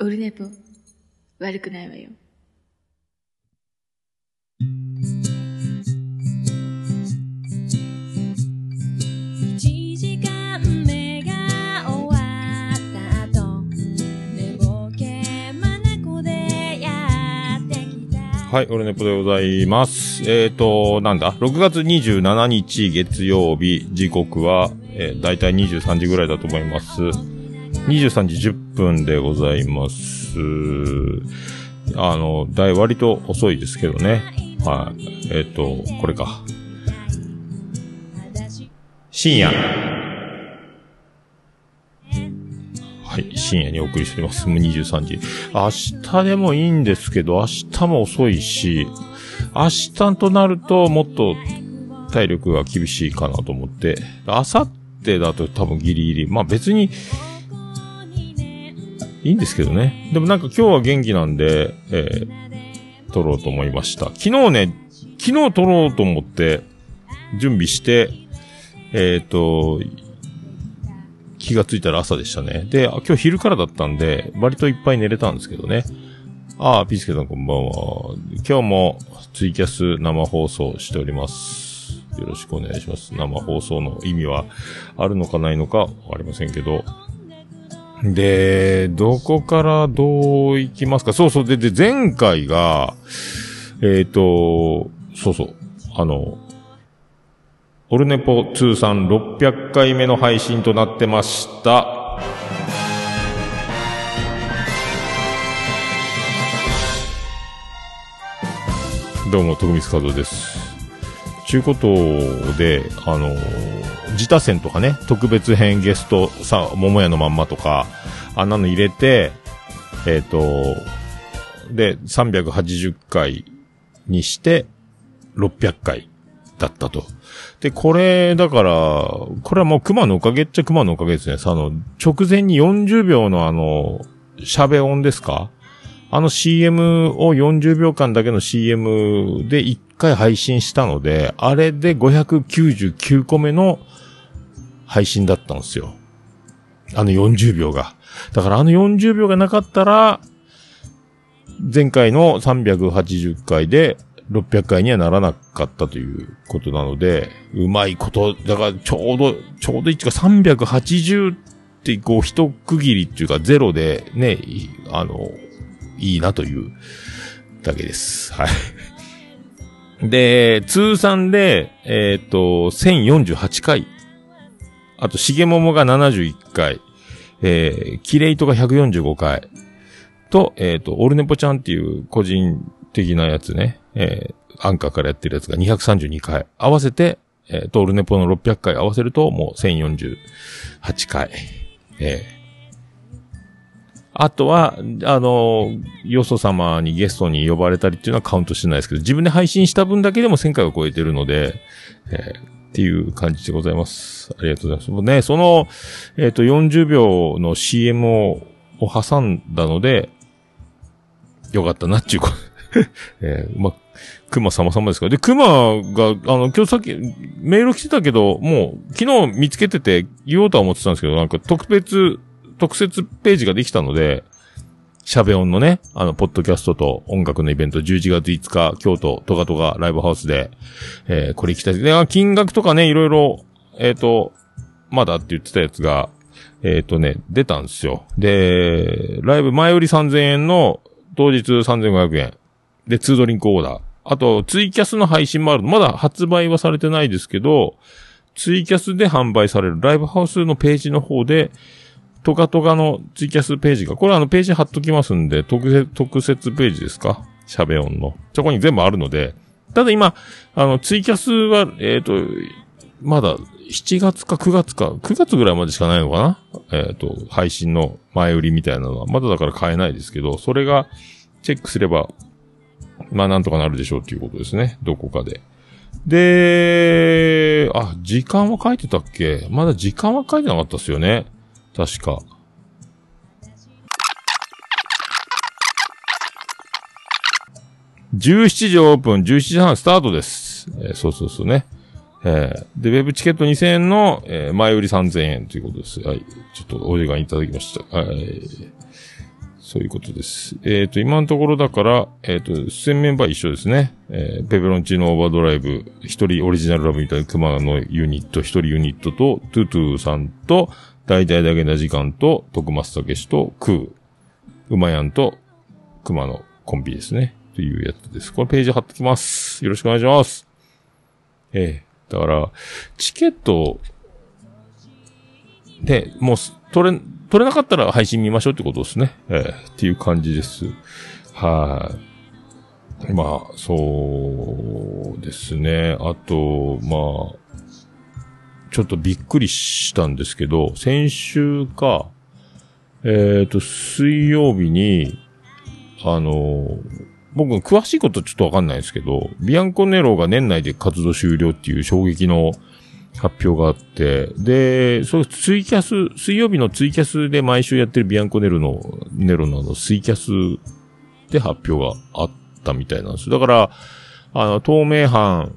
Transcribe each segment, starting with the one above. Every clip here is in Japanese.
オルネポ、悪くないわよ。一時間目が終わった後寝ぼけ眼でやってきたはい、オルネポでございます。えっ、ー、と、なんだ ?6 月27日月曜日、時刻は、えー、だいたい23時ぐらいだと思います。23時10分でございます。あの、だい割と遅いですけどね。はい。えっ、と、これか。深夜。はい、深夜にお送りしております。もう23時。明日でもいいんですけど、明日も遅いし、明日となるともっと体力が厳しいかなと思って、明後日だと多分ギリギリ。まあ別に、いいんですけどね。でもなんか今日は元気なんで、えー、撮ろうと思いました。昨日ね、昨日撮ろうと思って、準備して、えっ、と、気がついたら朝でしたね。で、今日昼からだったんで、割といっぱい寝れたんですけどね。ああ、ピースケさんこんばんは。今日もツイキャス生放送しております。よろしくお願いします。生放送の意味はあるのかないのかわかりませんけど。で、どこからどう行きますか？そうそう。で、で、前回が、えっ、と、そうそう。あの、オルネポ通算600回目の配信となってました。どうも、徳光和夫です。ちゅうことで、あの、自他戦とかね、特別編ゲストさ、桃屋のまんまとか、あんなの入れて、えっ、と、で、380回にして、600回だったと。で、これ、だから、これはもう熊のおかげっちゃ熊のおかげですね。さ、あの、直前に40秒のあの、喋音ですか？あの CM を40秒間だけの CM で1回配信したので、あれで599個目の配信だったんですよ。あの40秒が。だからあの40秒がなかったら、前回の380回で600回にはならなかったということなので、うまいこと、だからちょうど、ちょうど1か380ってこう一区切りっていうかゼロでね、あの、いいなというだけです。はい。で、通算で、えっ、と、1048回。あと、しげももが71回。えー、キレイトが145回。と、えっ、と、オルネポちゃんっていう個人的なやつね。えー、アンカーからやってるやつが232回。合わせて、えー、と、オルネポの600回合わせると、もう1048回。えーあとは、あの、よそ様にゲストに呼ばれたりっていうのはカウントしてないですけど、自分で配信した分だけでも1000回を超えてるので、えーっていう感じでございます。ありがとうございます。もうね、その、えっ、と、40秒の CM をを挟んだので、よかったなっていうこと。えー、まあ、熊様様ですから。で、熊が、あの、今日さっき、メール来てたけど、もう、昨日見つけてて言おうとは思ってたんですけど、なんか特別、特設ページができたので、シャベオンのね、あの、ポッドキャストと音楽のイベント、11月5日、京都、トガトガライブハウスで、えーこれ行きたいで。金額とかね、いろいろ、えっ、と、まだって言ってたやつが、えっ、とね、出たんですよ。で、ライブ前売り3000円の、当日3500円。で、2ドリンクオーダー。あと、ツイキャスの配信もある。まだ発売はされてないですけど、ツイキャスで販売されるライブハウスのページの方で、トカトカのツイキャスページが、これあのページ貼っときますんで、特設、特設ページですか？シャベオンの。そこに全部あるので、ただ今、あの、ツイキャスは、えっ、と、まだ、7月か9月か、9月ぐらいまでしかないのかな？えっ、と、配信の前売りみたいなのは、まだだから買えないですけど、それが、チェックすれば、まあなんとかなるでしょうっていうことですね。どこかで。で、あ、時間は書いてたっけ？まだ時間は書いてなかったっすよね。確か。17時オープン、17時半スタートです。えーそうそうそうね。えーで、ウェブチケット2000円の、えー前売り3000円ということです。はい。ちょっとお時間いただきました。はい。そういうことです。えっ、と、今のところだから、えっ、と、出演メンバー一緒ですね。えーペペロンチーノオーバードライブ、一人オリジナルラブみたいな熊のユニット、一人ユニットと、トゥトゥさんと、大々だけな時間と、徳松たけしと、クー、うまやんと、熊のコンビですね。というやつです。これページ貼ってきます。よろしくお願いします。ええだから、チケット、で、もう、取れ、取れなかったら配信見ましょうってことですね。ええっていう感じです。はい。まあ、そうですね。あと、まあ、ちょっとびっくりしたんですけど、先週か、えっ、と、水曜日に、あの、僕、詳しいことちょっとわかんないですけど、ビアンコネロが年内で活動終了っていう衝撃の発表があって、で、そうツイキャス、水曜日のツイキャスで毎週やってるビアンコネロの、ネロのあの、ツイキャスで発表があったみたいなんです。だから、あの、東名阪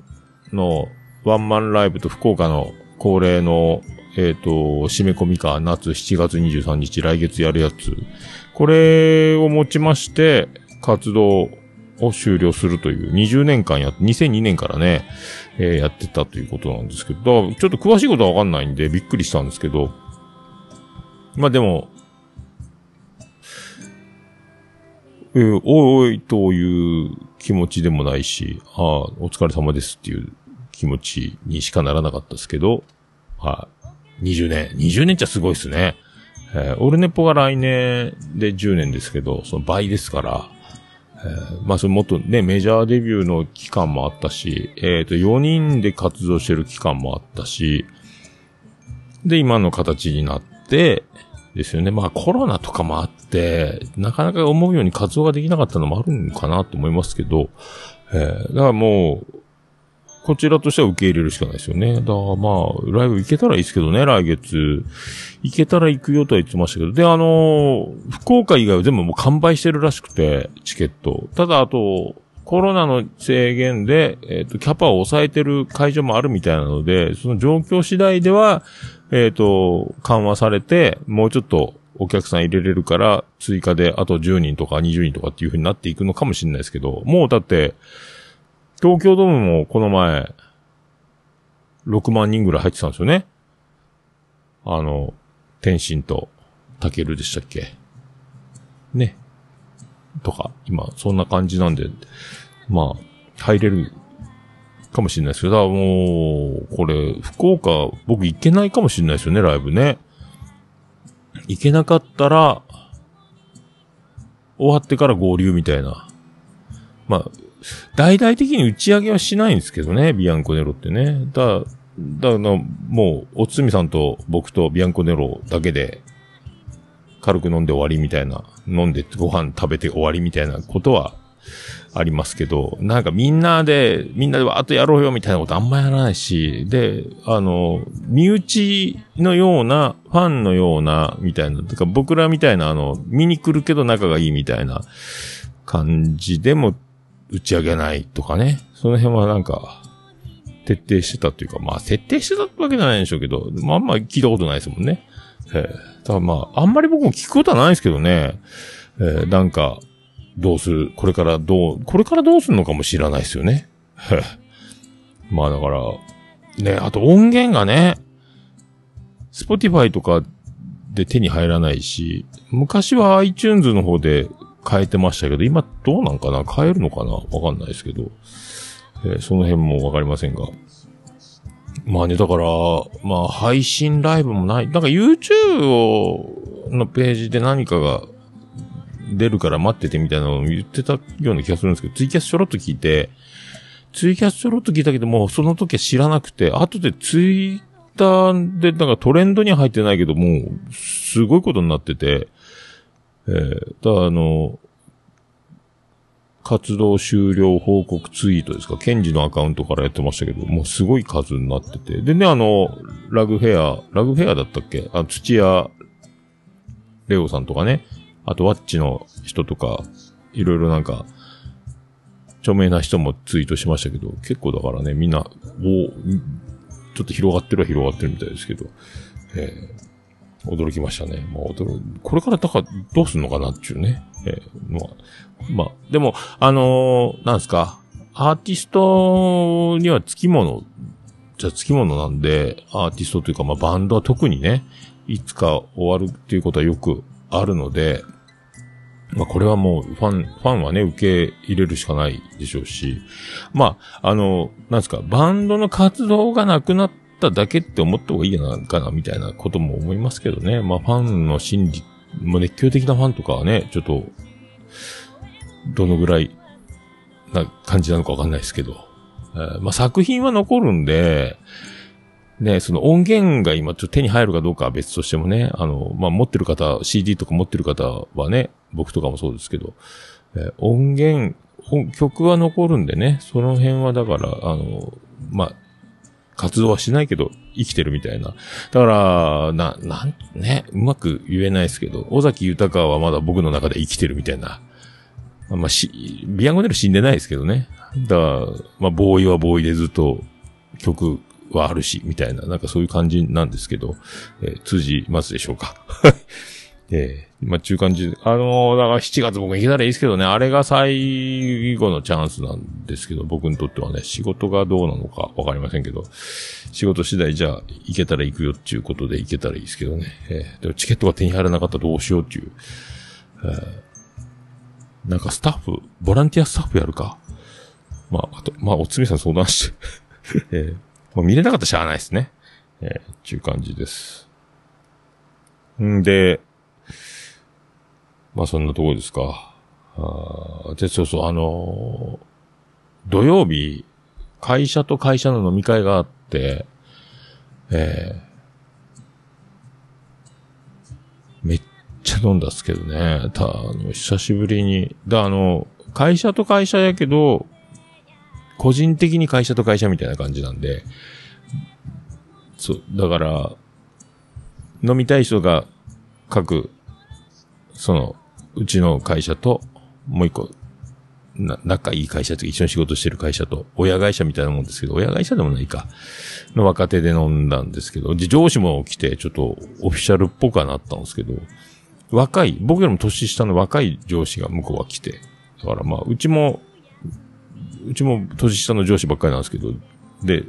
のワンマンライブと福岡の恒例の、えっ、と、締め込みか、夏7月23日、来月やるやつ。これをもちまして、活動を終了するという、20年間や、2002年からね、えーやってたということなんですけど、ちょっと詳しいことはわかんないんで、びっくりしたんですけど、まあでも、えーおいおいという気持ちでもないし、ああ、お疲れ様ですっていう気持ちにしかならなかったですけど、はい。20年。20年っちゃすごいですね。えーオルネポが来年で10年ですけど、その倍ですから、えーまあ、そのもっとね、メジャーデビューの期間もあったし、えっ、と、4人で活動してる期間もあったし、で、今の形になって、ですよね。まあ、コロナとかもあって、なかなか思うように活動ができなかったのもあるのかなと思いますけど、えーだからもう、こちらとしては受け入れるしかないですよね。だからまあ、ライブ行けたらいいですけどね、来月。行けたら行くよとは言ってましたけど。で、あのー福岡以外は全部もう完売してるらしくて、チケット。ただ、あと、コロナの制限で、えっ、と、キャパを抑えてる会場もあるみたいなので、その状況次第では、えっ、と、緩和されて、もうちょっとお客さん入れれるから、追加であと10人とか20人とかっていう風になっていくのかもしれないですけど、もうだって、東京ドームもこの前、6万人ぐらい入ってたんですよね。あの、天心と、タケルでしたっけ？ね。とか、今、そんな感じなんで、まあ、入れるかもしれないですけど、だもう、これ、福岡、僕行けないかもしれないですよね、ライブね。行けなかったら、終わってから合流みたいな。まあ、大々的に打ち上げはしないんですけどね、ビアンコネロってね。だ、だから、もう、おつみさんと僕とビアンコネロだけで、軽く飲んで終わりみたいな、飲んでご飯食べて終わりみたいなことはありますけど、なんかみんなで、みんなでわーっとやろうよみたいなことあんまやらないし、で、あの、身内のような、ファンのような、みたいな、てか僕らみたいな、あの、見に来るけど仲がいいみたいな感じでも打ち上げないとかね。その辺はなんか、徹底してたというか、まあ、徹底してたわけじゃないんでしょうけど、まああんま聞いたことないですもんね。ええだまあ、あんまり僕も聞くことはないですけどね。ええなんか、どうする？これからどう、これからどうするのかも知らないですよね。まあだから、ね、あと音源がね、Spotify とかで手に入らないし、昔は iTunes の方で変えてましたけど、今どうなんかな？変えるのかな？わかんないですけど、えーその辺もわかりませんが。まあね、だから、まあ配信ライブもない。なんか YouTube をのページで何かが出るから待っててみたいなのを言ってたような気がするんですけど、ツイキャスちょろっと聞いて、ツイキャスちょろっと聞いたけど、もうその時は知らなくて、後でツイッターでなんかトレンドに入ってないけど、もう、すごいことになってて、えー、だあの、活動終了報告ツイートですか、ケンジのアカウントからやってましたけど、もうすごい数になってて。でね、あの、ラグフェア、ラグフェアだったっけ？あ、土屋レオさんとかね、あとワッチの人とか、いろいろなんか、著名な人もツイートしましたけど、結構だからね、みんな、おちょっと広がってるは広がってるみたいですけど、えー驚きましたね。まあ、驚これからだからどうすんのかなっていうね。えー、まあ、まあ、でも、あのーなんですか、アーティストには付き物、じゃ付き物なんで、アーティストというか、まあ、バンドは特にね、いつか終わるっていうことはよくあるので、まあ、これはもう、ファン、ファンはね、受け入れるしかないでしょうし、まあ、あの、なんですか、バンドの活動がなくなっただけって思った方がいいのかな、みたいなことも思いますけどね。まあ、ファンの心理、もう熱狂的なファンとかはね、ちょっと、どのぐらいな感じなのかわかんないですけど。えーまあ、作品は残るんで、ね、その音源が今ちょっと手に入るかどうかは別としてもね、あの、まあ、持ってる方、CD とか持ってる方はね、僕とかもそうですけど、えー音源、曲は残るんでね、その辺はだから、あの、まあ、活動はしないけど、生きてるみたいな。だから、な、なん、ね、うまく言えないですけど、尾崎豊はまだ僕の中で生きてるみたいな。まあ、し、ビアンゴネル死んでないですけどね。だから、まあ、ボーイはボーイでずっと曲はあるし、みたいな、なんかそういう感じなんですけど、えー通じますでしょうか？ええまあ、中間じ、あのーだから7月僕行けたらいいですけどね、あれが最後のチャンスなんですけど、僕にとってはね、仕事がどうなのかわかりませんけど、仕事次第じゃあ行けたら行くよっていうことで行けたらいいですけどね。ええでもチケットが手に入らなかったらどうしようっていう。ええなんかスタッフ、ボランティアスタッフやるか。まあ、あと、まあ、おつみさん相談して。ええまあ、見れなかったらしゃあないですね。ええっていう感じです。んで、まあそんなところですか。あーで、そうそう、あのー土曜日、会社と会社の飲み会があって、えーめっちゃ飲んだっすけどね。た、あの、久しぶりに。だ、あの、会社と会社やけど、個人的に会社と会社みたいな感じなんで、そう、だから、飲みたい人が各、その、うちの会社と、もう一個、な、仲いい会社と一緒に仕事してる会社と、親会社みたいなもんですけど、親会社でもないか、の若手で飲んだんですけど、上司も来て、ちょっとオフィシャルっぽくはなったんですけど、若い、僕よりも年下の若い上司が向こうは来て、だからまあ、うちも、うちも年下の上司ばっかりなんですけど、で、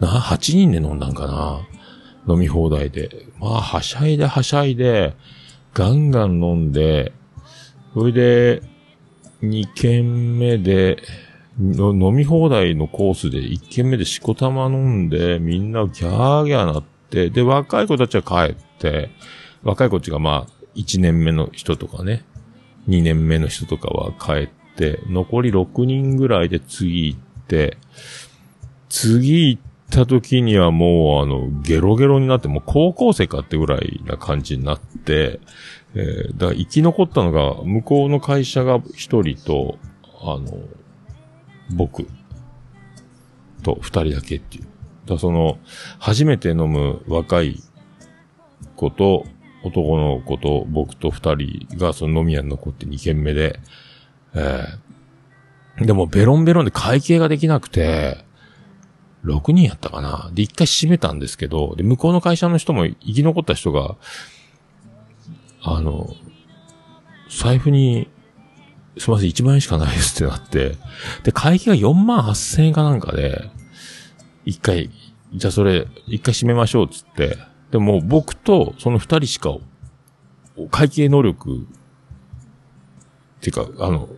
な、8人で飲んだんかな飲み放題で。まあ、はしゃいではしゃいで、ガンガン飲んで、それで、2軒目で、飲み放題のコースで1軒目でしこたま飲んで、みんなギャーギャーなって、で、若い子たちは帰って、若い子たちがまあ、1年目の人とかね、2年目の人とかは帰って、残り6人ぐらいで次行って、次行った時にはもうあの、ゲロゲロになって、もう高校生かってぐらいな感じになって、えーだから生き残ったのが、向こうの会社が一人と、あの、僕と二人だけっていう。だその、初めて飲む若い子と、男の子と僕と二人がその飲み屋に残って二軒目で、えーでもベロンベロンで会計ができなくて、6人やったかな。で、一回閉めたんですけど、で、向こうの会社の人も生き残った人が、あの、財布に、すみません、1万円しかないですってなって、で、会計が4万8千円かなんかで、一回、じゃあそれ、一回閉めましょうっつって、でも僕とその二人しか、会計能力、っていうか、あの、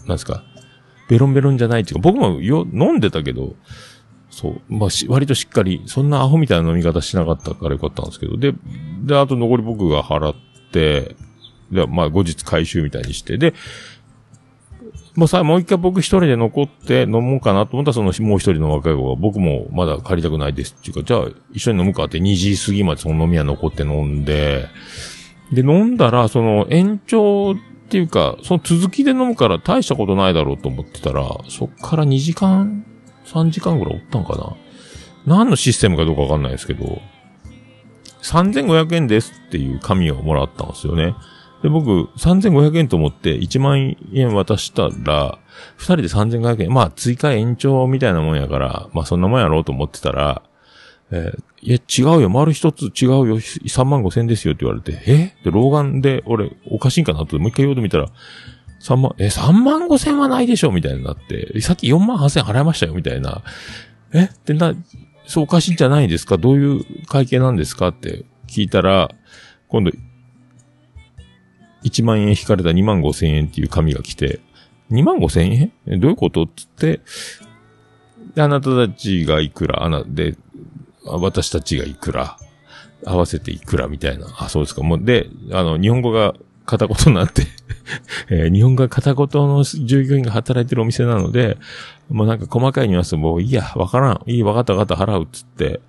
なんですか、ベロンベロンじゃないっていうか、僕もよ、飲んでたけど、そう、まあし、割としっかり、そんなアホみたいな飲み方しなかったからよかったんですけど、で、で、あと残り僕が払って、で、まあ、後日回収みたいにして、で、もうさ、もう一回僕一人で残って飲もうかなと思ったら、そのもう一人の若い子が、僕もまだ借りたくないですっていうか、じゃあ一緒に飲むかって2時過ぎまでその飲み屋残って飲んで、で、飲んだら、その延長っていうか、その続きで飲むから大したことないだろうと思ってたら、そっから2時間、3時間ぐらいおったんかな。何のシステムかどうかわかんないですけど、3500円ですっていう紙をもらったんですよね。で、僕、3500円と思って1万円渡したら、2人で3500円、まあ追加延長みたいなもんやから、まあそんなもんやろうと思ってたら、えーいや、違うよ、丸一つ違うよ、3万5千ですよって言われて、え？で、老眼で、俺、おかしいんかなと、もう一回言おうと見たら、3万、え、3万5千はないでしょみたいになって、さっき4万8千払いましたよみたいな。え？ってな、そうおかしいんじゃないですか？どういう会計なんですか？って聞いたら、今度、1万円引かれた2万5千円っていう紙が来て、2万5千円？どういうこと？っつって、で、あなたたちがいくら、あな、で、私たちがいくら、合わせていくら？みたいな。あ、そうですか。もう、で、あの、日本語が片言になって、えー日本が片言の従業員が働いてるお店なので、もうなんか細かいニュアンスもいいや、わからん。いい、わかったわかった、払うっつって、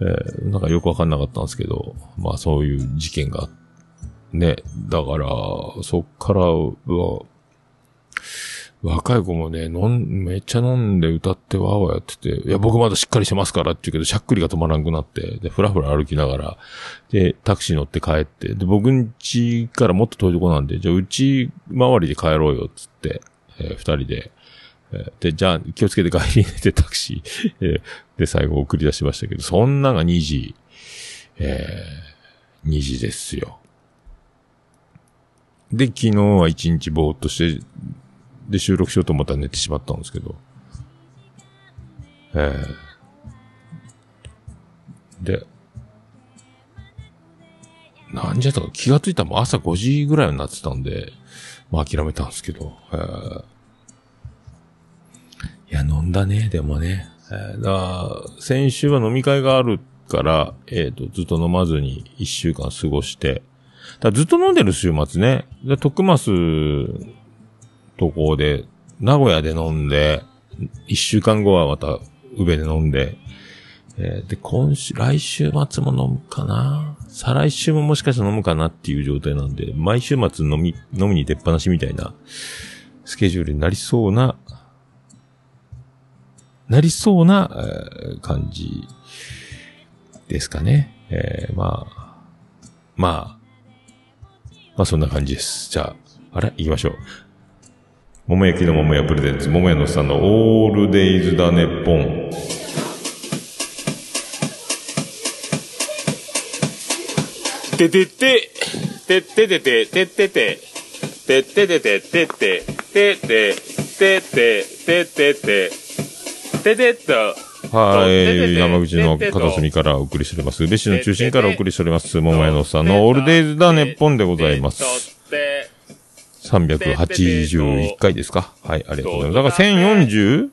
えーなんかよくわかんなかったんですけど、まあそういう事件が、ね、だから、そっからは、若い子もね、飲ん、めっちゃ飲んで歌ってわーわーやってて、いや、僕まだしっかりしてますからって言うけど、しゃっくりが止まらんくなって、で、ふらふら歩きながら、で、タクシー乗って帰って、で、僕ん家からもっと遠いとこなんで、じゃあ、うち周りで帰ろうよ、つって、えー二人で、えーで、じゃあ、気をつけて帰りねってタクシー、えーで、最後送り出しましたけど、そんなが2時、えー、2時ですよ。で、昨日は一日ぼーっとして、で、収録しようと思ったら寝てしまったんですけど。ええで、何時やったか気がついたらもう朝5時ぐらいになってたんで、まあ諦めたんですけど。ええいや、飲んだね、でもね。ええだから先週は飲み会があるから、えっ、と、ずっと飲まずに1週間過ごして、だずっと飲んでる週末ね。で、徳増とこで、名古屋で飲んで、一週間後はまた、宇部で飲んで、えーで、今週、来週末も飲むかな？再来週ももしかしたら飲むかなっていう状態なんで、毎週末飲み、飲みに出っ放しみたいな、スケジュールになりそうな、なりそうな、えー感じですかね。えーまあ、まあ、まあそんな感じです。じゃあ、あれ？行きましょう。桃焼きの桃屋プレゼンツ、桃屋のさんのオールデイズだネッポン。ててて、てっててて、てってて、てっててて、てって、てって、てって、てってて、ててっと。はい、山口の片隅からお送りしております。宇部市の中心からお送りしております。桃屋のさんのオールデイズだネッポンでございます。381回ですか？はい、ありがとうございます。だから1040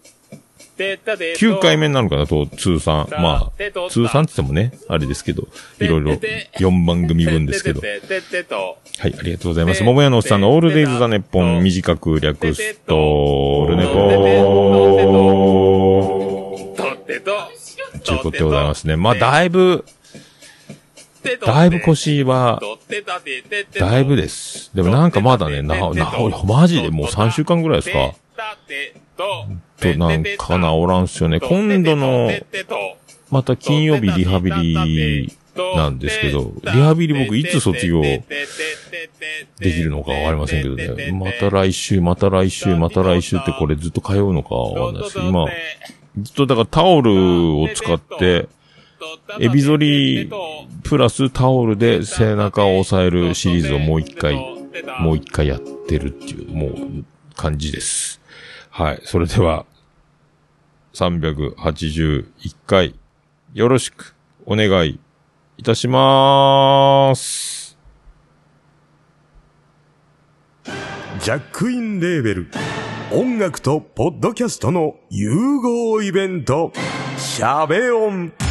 9回目になるかなと、通算。まあ、通算って言ってもね、あれですけど、いろいろ4番組分ですけど。はい、ありがとうございます。桃屋のおっさんのオールデイズ・ザ・ネッポン、短く略すと、オールネポー。ということでございますね。まあ、だいぶ、だいぶ腰は、だいぶです。でもなんかまだね、な、な、マジでもう3週間ぐらいですか？と、なんか治らんすよね。今度の、また金曜日リハビリなんですけど、リハビリ僕いつ卒業できるのかわかりませんけどね。また来週、また来週、また来週ってこれずっと通うのかわかんないですけど、今、ずっとだからタオルを使って、エビ反りプラスタオルで背中を押さえるシリーズをもう一回、もう一回やってるっていう、もう感じです。はい。それでは、381回、よろしくお願いいたしまーす。ジャックインレーベル音楽とポッドキャストの融合イベント「シャベオン」「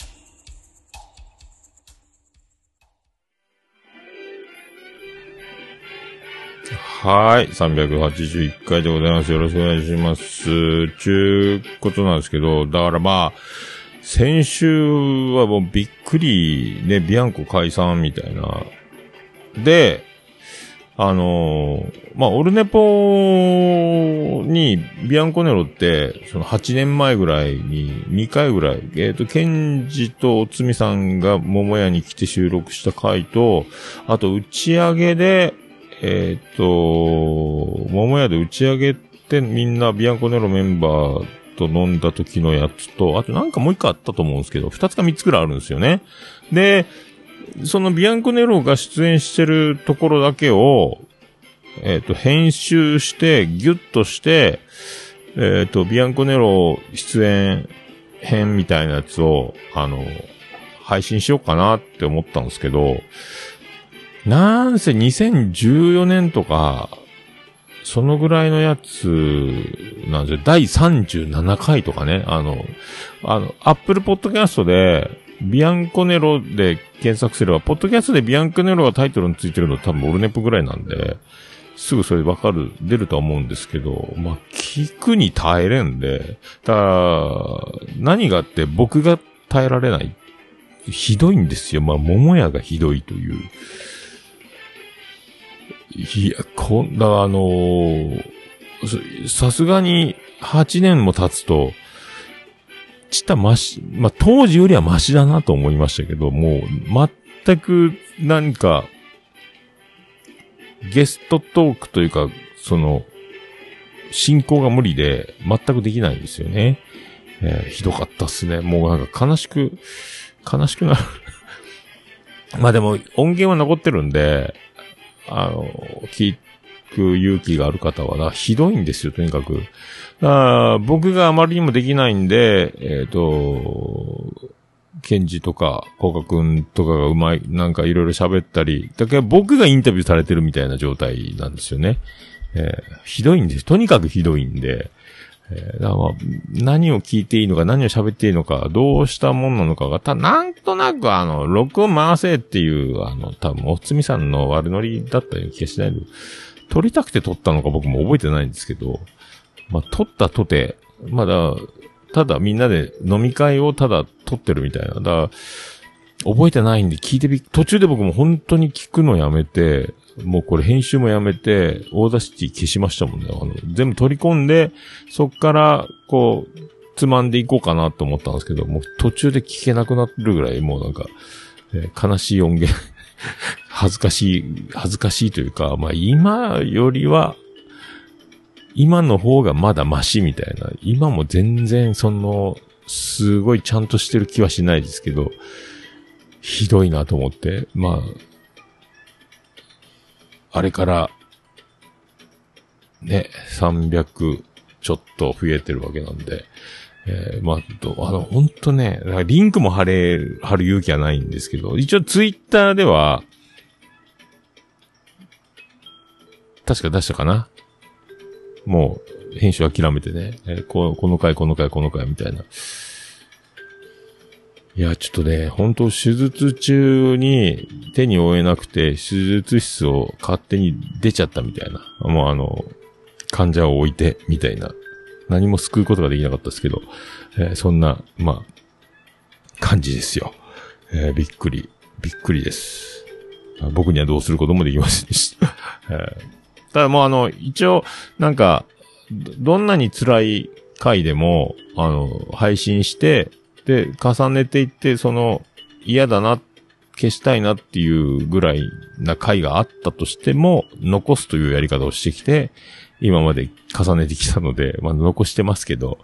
はい。381回でございます。よろしくお願いします。ちゅうことなんですけど、だからまあ、先週はもうびっくりね、ビアンコ解散みたいな。で、あのーまあ、オルネポにビアンコネロって、その8年前ぐらいに2回ぐらい、えっ、と、ケンジとおつみさんが桃屋に来て収録した回と、あと打ち上げで、えっ、と、桃屋で打ち上げてみんなビアンコネロメンバーと飲んだ時のやつと、あとなんかもう一個あったと思うんですけど、二つか三つくらいあるんですよね。で、そのビアンコネロが出演してるところだけを、えっ、と、編集して、ギュッとして、えっ、と、ビアンコネロ出演編みたいなやつを、あの、配信しようかなって思ったんですけど、なんせ2014年とか、そのぐらいのやつなんですよ。第37回とかね。あの、あの、アップルポッドキャストで、ビアンコネロで検索すれば、ポッドキャストでビアンコネロがタイトルについてるの多分オルネポぐらいなんで、すぐそれわかる、出るとは思うんですけど、まあ、聞くに耐えれんで、ただ、何があって僕が耐えられない。ひどいんですよ。まあ、桃屋がひどいという。いや、こんな、あのーさすがに8年も経つと、ちったまし、まあ、当時よりはマシだなと思いましたけど、もう、全く、なんか、ゲストトークというか、その、進行が無理で、全くできないんですよね。えーひどかったっすね。もうなんか悲しく、悲しくなる。まあでも、音源は残ってるんで、あの、聞く勇気がある方は、ひどいんですよ、とにかく。だから僕があまりにもできないんで、えっ、と、ケンジとか、コカ君とかがうまい、なんかいろいろ喋ったり、だけど僕がインタビューされてるみたいな状態なんですよね。えーひどいんです。とにかくひどいんで、えーだまあ何を聞いていいのか、何を喋っていいのか、どうしたもんなのかが、た、なんとなくあの、録音回せっていう、あの、多分、おつみさんの悪ノリだったような気がしないの。撮りたくて撮ったのか僕も覚えてないんですけど、まあ、撮ったとて、まだ、ただみんなで飲み会をただ撮ってるみたいな。だから、覚えてないんで聞いてび、途中で僕も本当に聞くのやめて、もうこれ編集もやめて、 Audacity 消しましたもんね。あの、全部取り込んで、そっから、こう、つまんでいこうかなと思ったんですけど、もう途中で聞けなくなるぐらい、もうなんか、えー悲しい音源、恥ずかしい、恥ずかしいというか、まあ今よりは、今の方がまだマシみたいな。今も全然その、すごいちゃんとしてる気はしないですけど、ひどいなと思って、まあ、あれから、ね、300ちょっと増えてるわけなんで、えーまあ、あの、ほんとね、リンクも貼れる、貼る勇気はないんですけど、一応ツイッターでは、確か出したかな？もう、編集諦めてね、えーここの回、この回、この回みたいな。いや、ちょっとね、本当手術中に手に負えなくて、手術室を勝手に出ちゃったみたいな。もうあの、患者を置いて、みたいな。何も救うことができなかったですけど、えーそんな、まあ、感じですよ。えーびっくり、びっくりです。僕にはどうすることもできませんでした。えーただもうあの、一応、なんか、どんなに辛い回でも、あの、配信して、で、重ねていって、その、嫌だな、消したいなっていうぐらいな回があったとしても、残すというやり方をしてきて、今まで重ねてきたので、まあ残してますけど、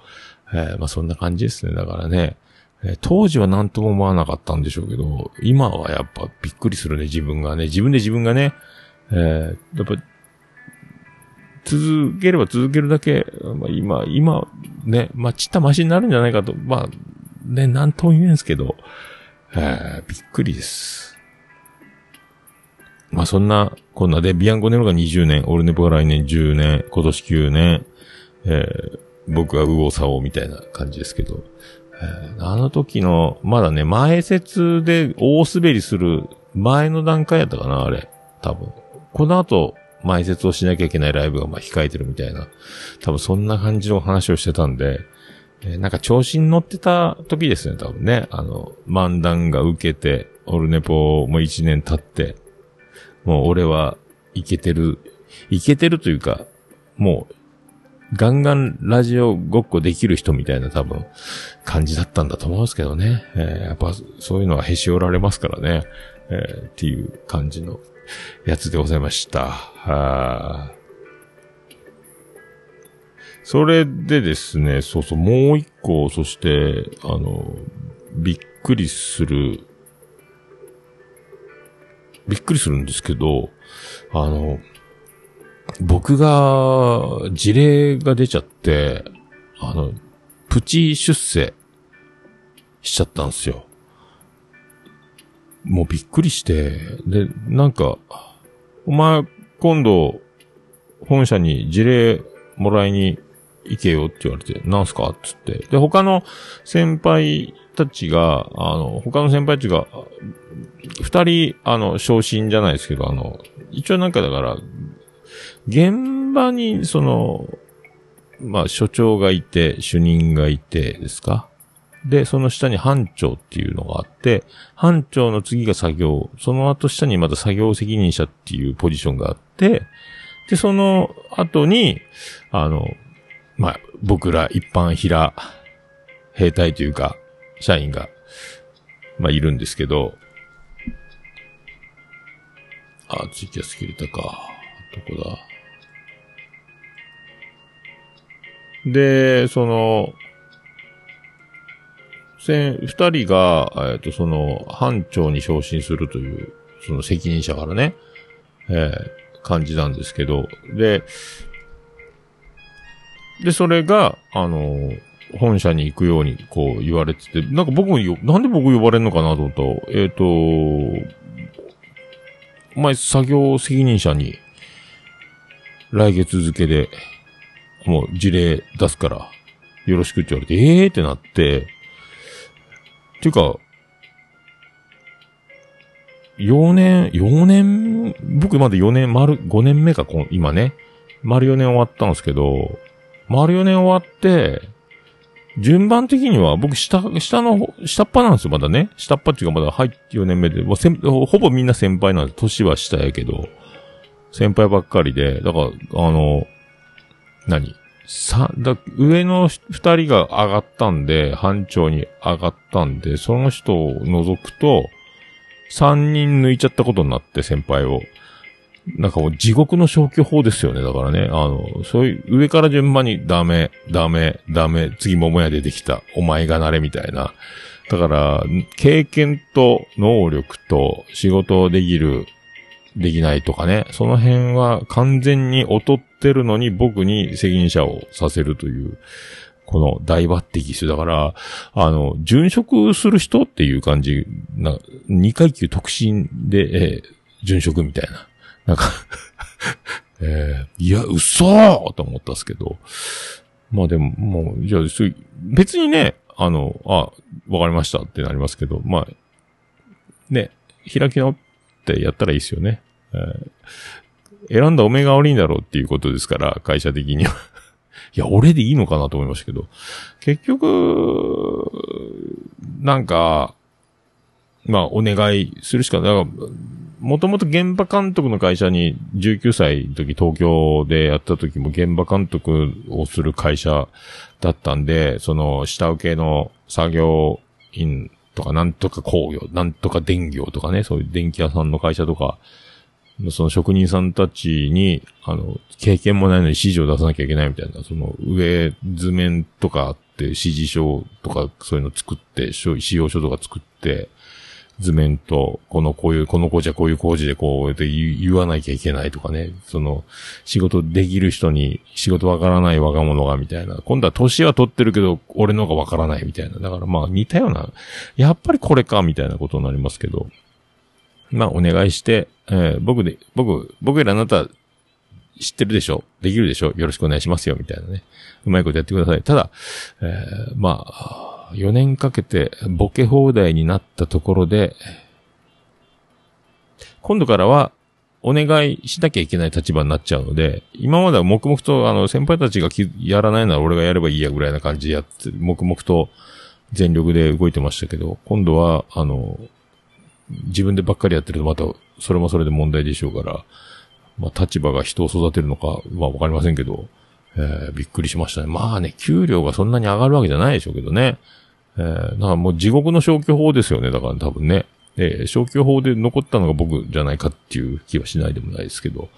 えーまあそんな感じですね。だからね、えー当時は何とも思わなかったんでしょうけど、今はやっぱびっくりするね、自分がね。自分で自分がね、えーやっぱ、続ければ続けるだけ、まあ、今、今、ね、まあ、ちったマシになるんじゃないかと、まあ、ね、なんとも言えんすけど、えーびっくりです。まあ、そんな、こんなで、ビアンコネロが20年、オルネポが来年10年、今年9年、えー僕は右往左往みたいな感じですけど、えーあの時の、まだね、前説で大滑りする前の段階やったかな、あれ。多分。この後、前説をしなきゃいけないライブがまあ控えてるみたいな。多分そんな感じの話をしてたんで、えなんか調子に乗ってた時ですね、多分ね。あの、漫談が受けて、オルネポも一年経って、もう俺はいけてる、いけてるというか、もう、ガンガンラジオごっこできる人みたいな多分、感じだったんだと思うんですけどね。えーやっぱそういうのはへし折られますからね。えーっていう感じのやつでございました。はーそれでですね、そうそう、もう一個、そして、あの、びっくりする、びっくりするんですけど、あの、僕が、事例が出ちゃって、あの、プチ出世しちゃったんですよ。もうびっくりして、で、なんか、お前、今度、本社に事例もらいに行けよって言われて、なんすか？っつって。で、他の先輩たちが、あの、他の先輩たちが、二人、あの、昇進じゃないですけど、あの、一応なんかだから、現場に、その、まあ、所長がいて、主任がいてですか？で、その下に班長っていうのがあって、班長の次が作業、その後下にまた作業責任者っていうポジションがあって、で、その後に、あの、まあ、僕ら一般平、兵隊というか、社員が、まあ、いるんですけど、あ、ツイキャス切れたか。どこだ？で、その、せん、二人が、えっ、と、その、班長に昇進するという、その責任者からね、えー感じなんですけど、で、で、それが、あの、本社に行くように、こう言われてて、なんか僕もよ、なんで僕呼ばれるのかなと思った、えっ、と、お前作業責任者に、来月付けで、もう事例出すから、よろしくって言われて、ええーってなって、っていうか、4年、4年、僕まだ4年、丸、5年目か、今ね。丸4年終わったんですけど、丸4年終わって、順番的には僕下、下の、下っ端なんですよ、まだね。下っ端っていうかまだ入って4年目で、まあ、ほぼみんな先輩なんです。年は下やけど、先輩ばっかりで、だから、あの、何？さ、だ、上の二人が上がったんで、班長に上がったんで、その人を除くと、三人抜いちゃったことになって、先輩を。なんかもう地獄の消去法ですよね。だからね、あの、そういう、上から順番にダメ、ダメ、ダメ、次桃屋出てきた、お前がなれみたいな。だから、経験と能力と仕事できる、できないとかね、その辺は完全に劣ってるのに僕に責任者をさせるという、この大抜擢する。だから、あの、殉職する人っていう感じ、な、二階級特進で、えー殉職みたいな。なんか、えーいや、嘘と思ったんですけど。まあでも、もう、じゃあ、別にね、あの、あ、わかりましたってなりますけど、まあ、ね、開き直ってやったらいいですよね。えー選んだお目が悪いんだろうっていうことですから、会社的には。いや、俺でいいのかなと思いましたけど、結局、なんか、まあ、お願いするしか、だから、もともと現場監督の会社に19歳の時東京でやった時も現場監督をする会社だったんで、その下請けの作業員とかなんとか工業、なんとか電業とかね、そういう電気屋さんの会社とか、その職人さんたちに、あの、経験もないのに指示を出さなきゃいけないみたいな、その上図面とかあって指示書とかそういうの作って、使用書とか作って、図面と、このこういう、この工事はこういう工事でこうって言わなきゃいけないとかね。その、仕事できる人に仕事わからない若者がみたいな。今度は年は取ってるけど、俺の方がわからないみたいな。だからまあ似たような、やっぱりこれかみたいなことになりますけど。まあお願いして、えー僕で、僕、僕よりあなた知ってるでしょ？できるでしょ？よろしくお願いしますよみたいなね。うまいことやってください。ただ、えーまあ、4年かけてボケ放題になったところで、今度からは、お願いしなきゃいけない立場になっちゃうので、今までは黙々と、あの、先輩たちがやらないなら俺がやればいいやぐらいな感じでやって、黙々と全力で動いてましたけど、今度は、あの、自分でばっかりやってるとまた、それもそれで問題でしょうから、まあ、立場が人を育てるのか、まあ、わかりませんけど、えーびっくりしましたね。まあね、給料がそんなに上がるわけじゃないでしょうけどね。えー、だからもう地獄の消去法ですよね。だから多分ね。えー消去法で残ったのが僕じゃないかっていう気はしないでもないですけど。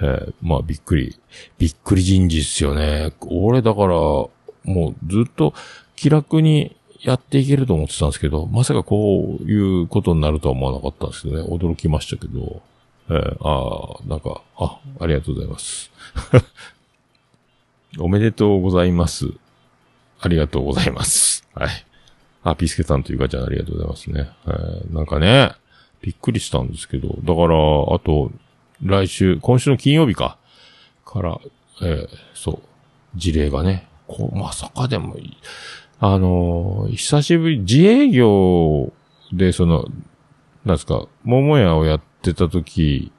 えーまあびっくり、びっくり人事っすよね。俺だから、もうずっと気楽にやっていけると思ってたんですけど、まさかこういうことになるとは思わなかったんですけどね。驚きましたけど。えーああ、なんか、あ、ありがとうございます。おめでとうございます。ありがとうございます。はい。あ、ピースケさんというかちゃんありがとうございますね。えーなんかね、びっくりしたんですけど、だから、あと、来週、今週の金曜日か、から、えーそう、事例がね、こう、まさかでもいい、あのー久しぶり、自営業で、その、なんですか、桃屋をやってた時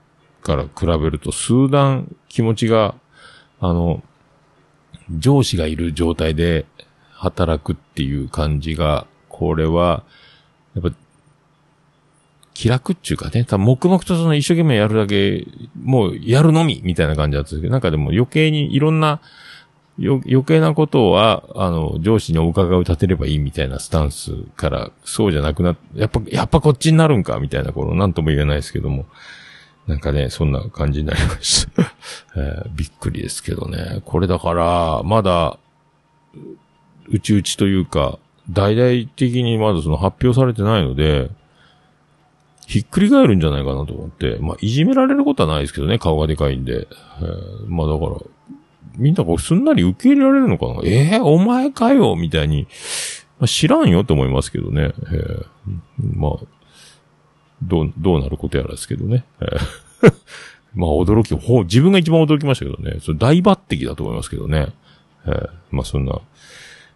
から比べると、数段気持ちが、あの、上司がいる状態で働くっていう感じが、これは、やっぱ、気楽っていうかね、多分黙々とその一生懸命やるだけ、もうやるのみみたいな感じだったんですけど、なんかでも余計にいろんな、よ余計なことは、あの、上司にお伺いを立てればいいみたいなスタンスから、そうじゃなくなやっぱ、やっぱこっちになるんかみたいなこと、なんとも言えないですけども。なんかね、そんな感じになりました。えーびっくりですけどね。これだから、まだ、うちうちというか、大々的にまだその発表されてないので、ひっくり返るんじゃないかなと思って、まあ、いじめられることはないですけどね、顔がでかいんで。えーまあだから、みんなこうすんなり受け入れられるのかなえー、お前かよみたいに、まあ、知らんよと思いますけどね。えーまあ、どう、どうなることやらですけどね。まあ驚き、ほ自分が一番驚きましたけどね。それ大抜擢だと思いますけどね。えーまあそんな、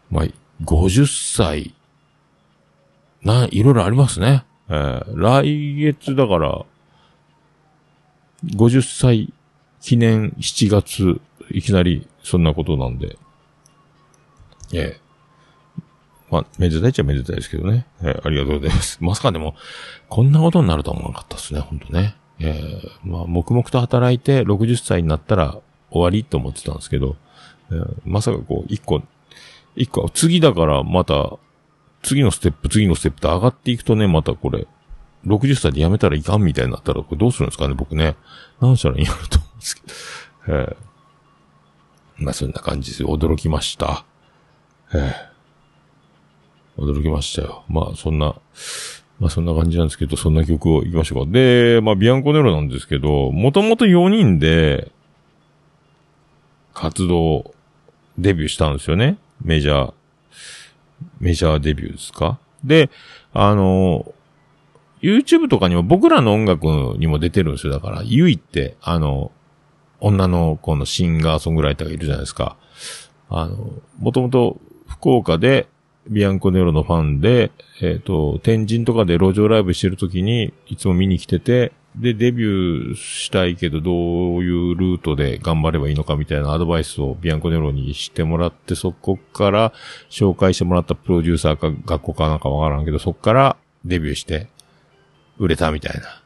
まあ、50歳、な、いろいろありますね。えー来月だから、50歳記念7月、いきなりそんなことなんで。ええまあ、めでたいっちゃめでたいですけどね。えーありがとうございます。まさかでも、こんなことになるとは思わなかったですね、本当ね。えーまあ、黙々と働いて60歳になったら終わりと思ってたんですけど、えーまさかこう、一個、一個、次だからまた、次のステップ、次のステップと上がっていくとね、またこれ、60歳で辞めたらいかんみたいになったら、これどうするんですかね、僕ね。何したらいいんやろと思うんですけど。えーまあ、そんな感じです。驚きました。えー驚きましたよ。まあ、そんな、まあ、そんな感じなんですけど、そんな曲を行きましょうか。で、まあ、ビアンコネロなんですけど、もともと4人で、活動、デビューしたんですよね。メジャー、メジャーデビューですか？で、あの、YouTube とかにも僕らの音楽にも出てるんですよ。だから、ゆいって、あの、女の子のシンガーソングライターがいるじゃないですか。あの、もともと福岡で、ビアンコネロのファンで、えっ、と、天神とかで路上ライブしてる時に、いつも見に来てて、で、デビューしたいけど、どういうルートで頑張ればいいのかみたいなアドバイスをビアンコネロにしてもらって、そこから紹介してもらったプロデューサーか学校かなんかわからんけど、そこからデビューして、売れたみたいな。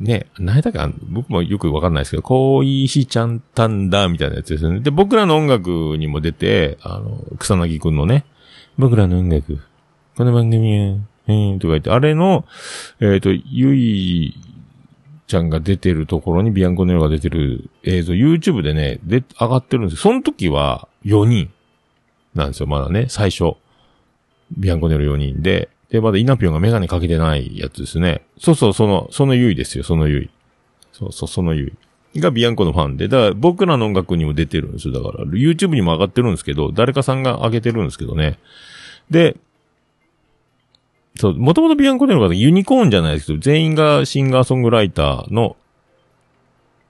ね、何やったか、僕もよくわかんないですけど、恋しちゃんたんだ、みたいなやつですよね。で、僕らの音楽にも出て、あの、草薙くんのね、僕らの音楽、この番組は、うん、とか言って、あれの、えっ、と、ゆいちゃんが出てるところにビアンコネロが出てる映像、YouTube でね、で、上がってるんですよ。その時は4人なんですよ、まだね、最初。ビアンコネロ4人で、で、まだイナピョンがメガネかけてないやつですね。そうそう、その、そのゆいですよ、そのゆい。そうそう、そのゆい。がビアンコのファンで、だから僕らの音楽にも出てるんですよ。だから、YouTube にも上がってるんですけど、誰かさんが上げてるんですけどね。で、そう、もともとビアンコネロがユニコーンじゃないですけど、全員がシンガーソングライターの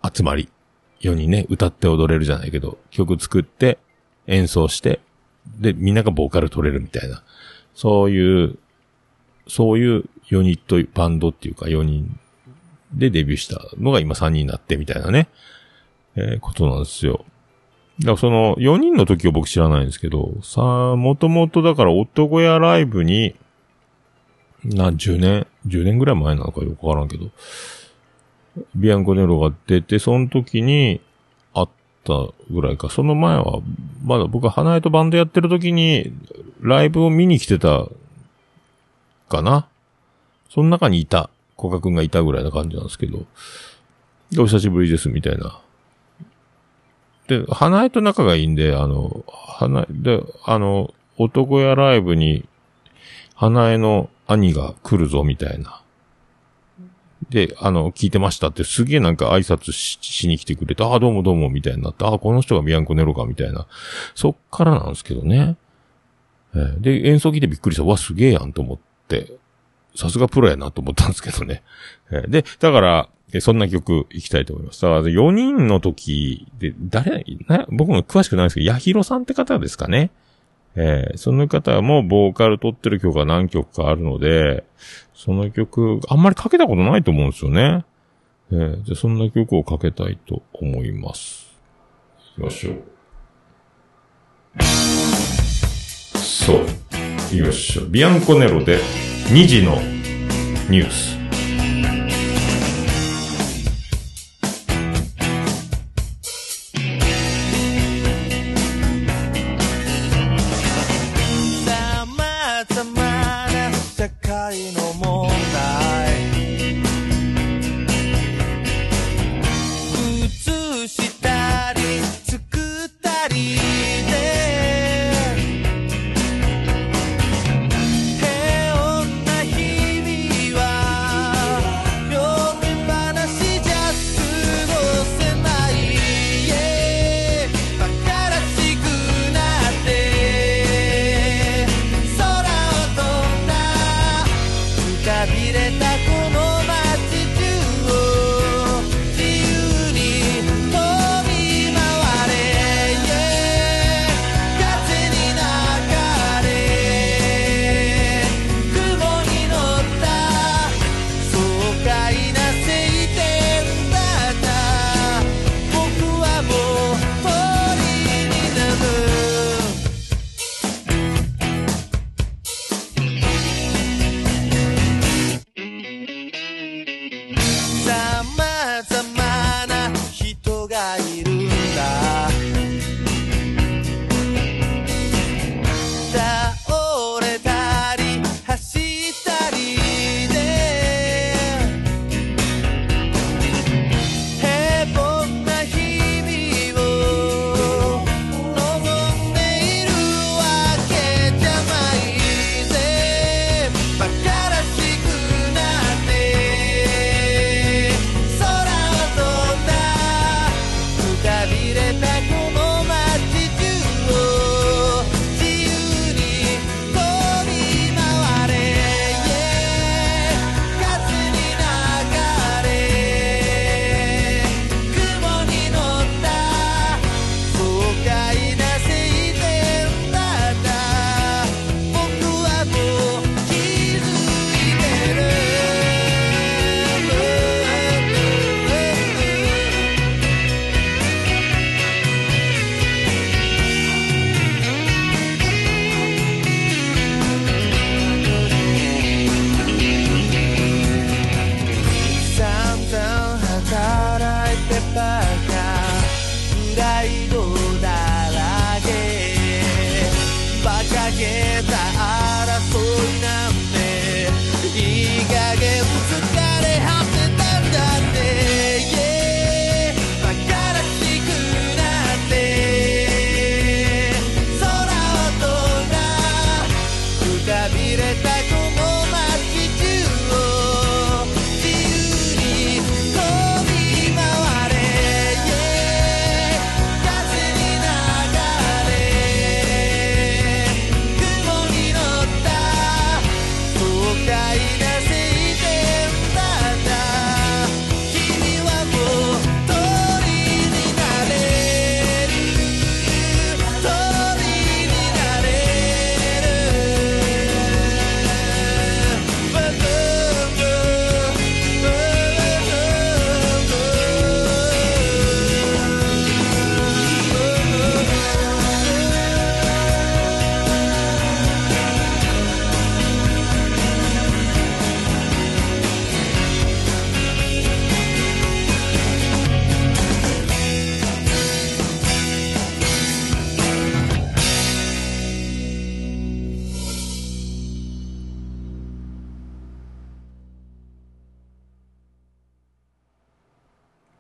集まり。世にね、歌って踊れるじゃないけど、曲作って、演奏して、で、みんながボーカル取れるみたいな。そういう、そういうユニット、バンドっていうか4人でデビューしたのが今3人になってみたいなね、えーことなんですよ。だからその4人の時を僕知らないんですけど、さあ、もともとだから男屋ライブに、な、10年、10年ぐらい前なのかよくわからんけど、ビアンコネロが出て、その時に会ったぐらいか。その前は、まだ僕は花江とバンドやってる時に、ライブを見に来てた、かな？その中にいた、コカ君がいたぐらいな感じなんですけど、で、お久しぶりです、みたいな。で、花江と仲がいいんで、あの、花江、で、あの、男やライブに、花江の兄が来るぞ、みたいな。で、あの、聞いてましたってすげえなんか挨拶しに来てくれて、ああ、どうもどうも、みたいになって、ああ、この人がビアンコネロか、みたいな。そっからなんですけどね。えーで、演奏聞いてびっくりした。うわ、すげえやんと思っ。さすがプロやなと思ったんですけどね。えーで、だから、えそんな曲行きたいと思います。だから、4人の時で、誰、な僕も詳しくないんですけど、ヤヒロさんって方ですかね。えーその方もボーカル取ってる曲が何曲かあるので、その曲、あんまりかけたことないと思うんですよね。えーじゃそんな曲をかけたいと思います。行きましょ。そう。行きましょ。ビアンコネロで2時のニュース。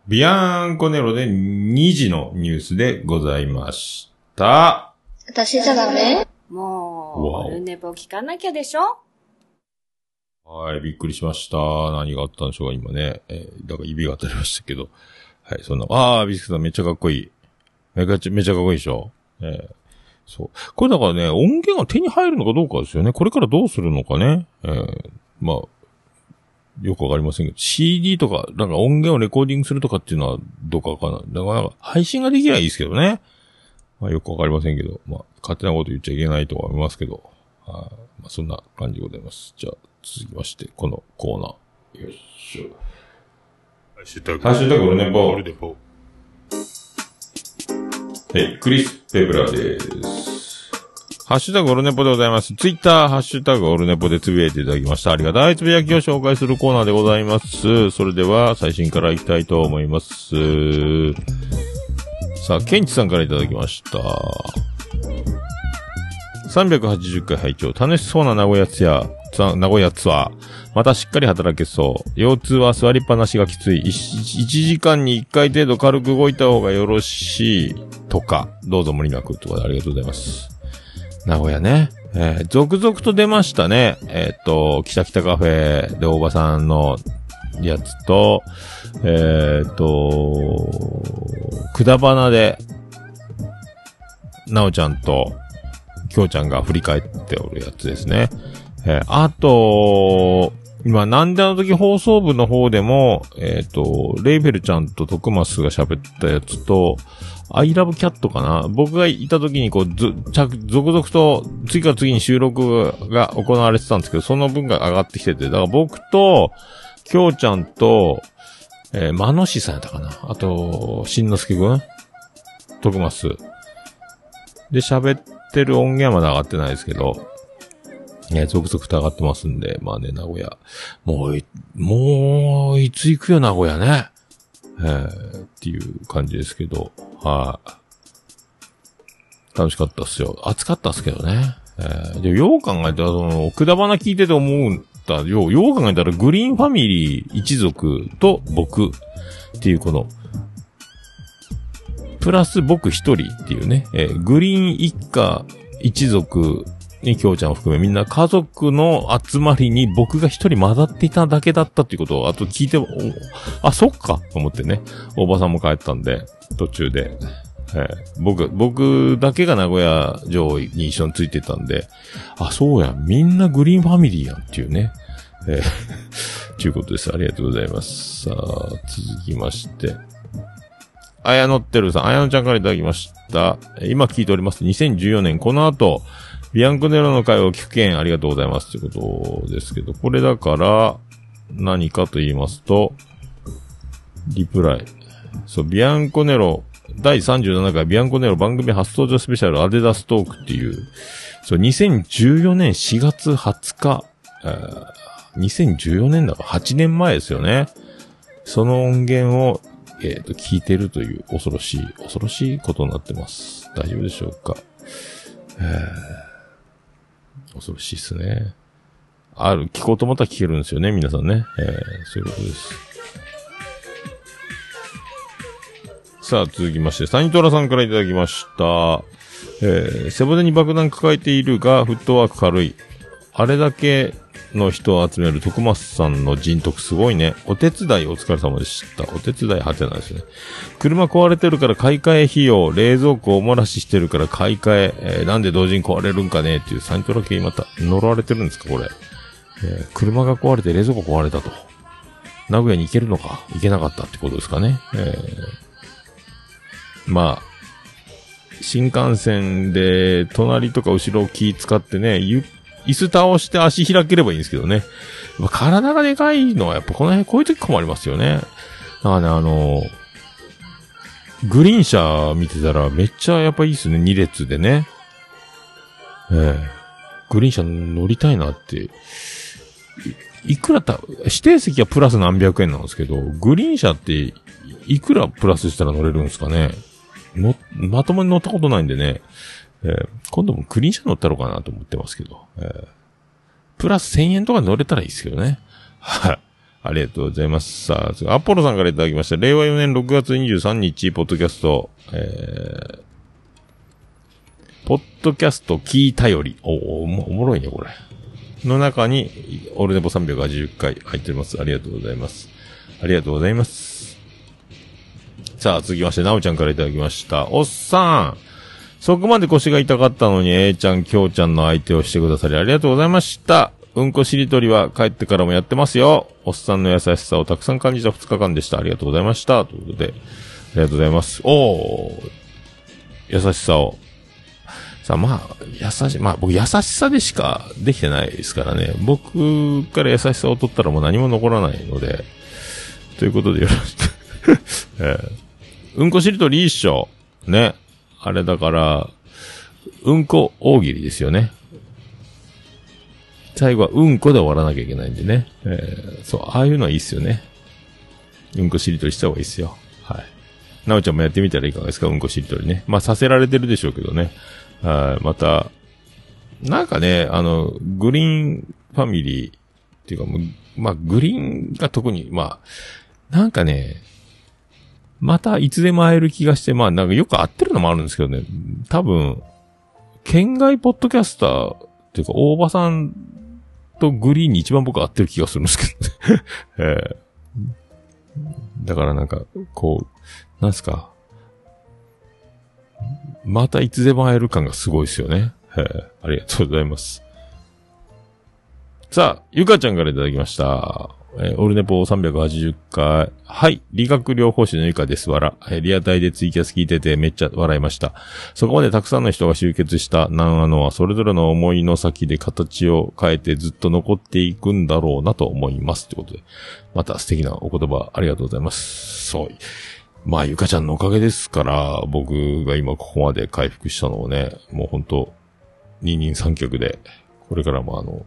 ビアンコネロで2時のニュースでございました。私じゃダメ？もう、オルネポ聞かなきゃでしょ？はい、びっくりしました。何があったんでしょうか、今ね。えーだから指が当たりましたけど。はい、そんな、あー、ビスケさんめっちゃかっこいい。めちゃめちゃかっこいいでしょ？えーそう。これだからね、音源が手に入るのかどうかですよね。これからどうするのかね。えーまあ、よくわかりませんけど、CD とか、なんか音源をレコーディングするとかっていうのはどうかわかんない。だからなんか、配信ができないいですけどね。まあ、よくわかりませんけど、まあ、勝手なこと言っちゃいけないとは思いますけど、はいまあ、そんな感じでございます。じゃあ、続きまして、このコーナー。よいしょ。ハッシュタグハッシュタグオルネポオルネポ。はい、クリス・ペブラです。ハッシュタグオルネポでございます。ツイッター、ハッシュタグオルネポでつぶやいていただきました。ありがたいつぶやきを紹介するコーナーでございます。それでは、最新からいきたいと思います。さあ、ケンチさんからいただきました。380回拝聴楽しそうな名古屋ツアー、名古屋ツアー。またしっかり働けそう。腰痛は座りっぱなしがきつい。1, 時間に1回程度軽く動いた方がよろしい。とか、どうぞ無理なく。とかでありがとうございます。名古屋ね。えー続々と出ましたね。えーっと、北北カフェで大場さんのやつと、えーっと、くだばなで、なおちゃんと、きょうちゃんが振り返っておるやつですね。えーあと、今、なんであの時放送部の方でも、えっ、と、レイフェルちゃんと徳マスが喋ったやつと、アイラブキャットかな？僕がいた時にこう、ず、着、続々と、次から次に収録が行われてたんですけど、その分が上がってきてて、だから僕と、きょうちゃんと、えー、まのしさんやったかな？あと、しんのすけくん？徳マス。で、喋ってる音源はまだ上がってないですけど、ね、続々と上がってますんで、まあね、名古屋。もう、もう、いつ行くよ、名古屋ね。えー、っていう感じですけど、はい、楽しかったっすよ。暑かったっすけどね。えー、で、よう考えたら、その、くだばな聞いてて思うんだ、よう、よう考えたら、グリーンファミリー一族と僕っていうこの、プラス僕一人っていうね、えーグリーン一家一族にきょうちゃんを含めみんな家族の集まりに僕が一人混ざっていただけだったっていうことを、あと聞いても、あ、そっかと思ってね、おばさんも帰ったんで、途中で。えー僕、僕だけが名古屋城に一緒についてたんで、あ、そうや、みんなグリーンファミリーやんっていうね。えー、ということです。ありがとうございます。さあ、続きまして。あやのってるさん、あやのちゃんからいただきました。今聞いております。2014年、この後、ビアンコネロの会を聞く件ありがとうございます。ということですけど、これだから、何かと言いますと、リプライ。そう、ビアンコネロ、第37回ビアンコネロ番組初登場スペシャルアデダストークっていう、そう、2014年4月20日、えー2014年だから8年前ですよね。その音源を、えっ、と、聞いてるという恐ろしい、恐ろしいことになってます。大丈夫でしょうか？えー恐ろしいっすね。ある、聞こうと思ったら聞けるんですよね、皆さんね。えーそういうことです。さあ、続きまして、サニトラさんからいただきました。えー背骨に爆弾抱えているが、フットワーク軽い。あれだけの人を集める徳松さんの人徳すごいね。お手伝いお疲れ様でした。お手伝いはてないですね。車壊れてるから買い替え費用、冷蔵庫おもらししてるから買い替え、えーなんで同時に壊れるんかねっていうサニトラ系また呪われてるんですかこれ。えー車が壊れて冷蔵庫壊れたと。名古屋に行けるのか行けなかったってことですかね。えーまあ、新幹線で隣とか後ろを気使ってね、ゆ椅子倒して足開ければいいんですけどね。やっぱ体がでかいのはやっぱこの辺こういう時困りますよね。だからね、あの、グリーン車見てたらめっちゃやっぱいいっすね、2列でね。ええグリーン車乗りたいなって。いくらた、指定席はプラス何百円なんですけど、グリーン車っていくらプラスしたら乗れるんですかねの、まともに乗ったことないんでね、えー今度もグリーン車乗ったろうかなと思ってますけど、えープラス1000円とか乗れたらいいですけどね。はい。ありがとうございます。さあ、アポロさんからいただきました。令和4年6月23日、ポッドキャスト、えー、ポッドキャスト聞いたより。おお、おもろいね、これ。の中に、オルネポ380回入っております。ありがとうございます。ありがとうございます。さあ、続きまして、なおちゃんからいただきました。おっさん。そこまで腰が痛かったのに、A ちゃん、きょうちゃんの相手をしてくださりありがとうございました。うんこしりとりは帰ってからもやってますよ。おっさんの優しさをたくさん感じた2日間でした。ありがとうございました。ということで、ありがとうございます。おー、優しさを。さあ、まあ、優しい、まあ僕優しさでしかできてないですからね。僕から優しさを取ったらもう何も残らないので、ということでよろしく。えーうんこしりとりいいっしょ。ね。あれだから、うんこ大喜利ですよね。最後はうんこで終わらなきゃいけないんでね。えーそう、ああいうのはいいっすよね。うんこしりとりした方がいいっすよ。はい。なおちゃんもやってみたらいかがですか？うんこしりとりね。まあ、させられてるでしょうけどね。はい。また、なんかね、あの、グリーンファミリーっていうか、まあ、グリーンが特に、まあ、なんかね、またいつでも会える気がして、まあなんかよく会ってるのもあるんですけどね、多分、県外ポッドキャスターっていうか、大場さんとグリーンに一番僕会ってる気がするんですけどね。ええだからなんか、こう、なんすか、またいつでも会える感がすごいですよね。ええありがとうございます。さあ、ゆかちゃんからいただきました。えーオルネポ380回。はい。理学療法士のゆかです。わら。えーリアタイでツイキャス聞いててめっちゃ笑いました。そこまでたくさんの人が集結した南アノはそれぞれの思いの先で形を変えてずっと残っていくんだろうなと思います。ということで。また素敵なお言葉ありがとうございます。そう。まあ、ゆかちゃんのおかげですから、僕が今ここまで回復したのをね、もう本当二人三脚で、これからもあの、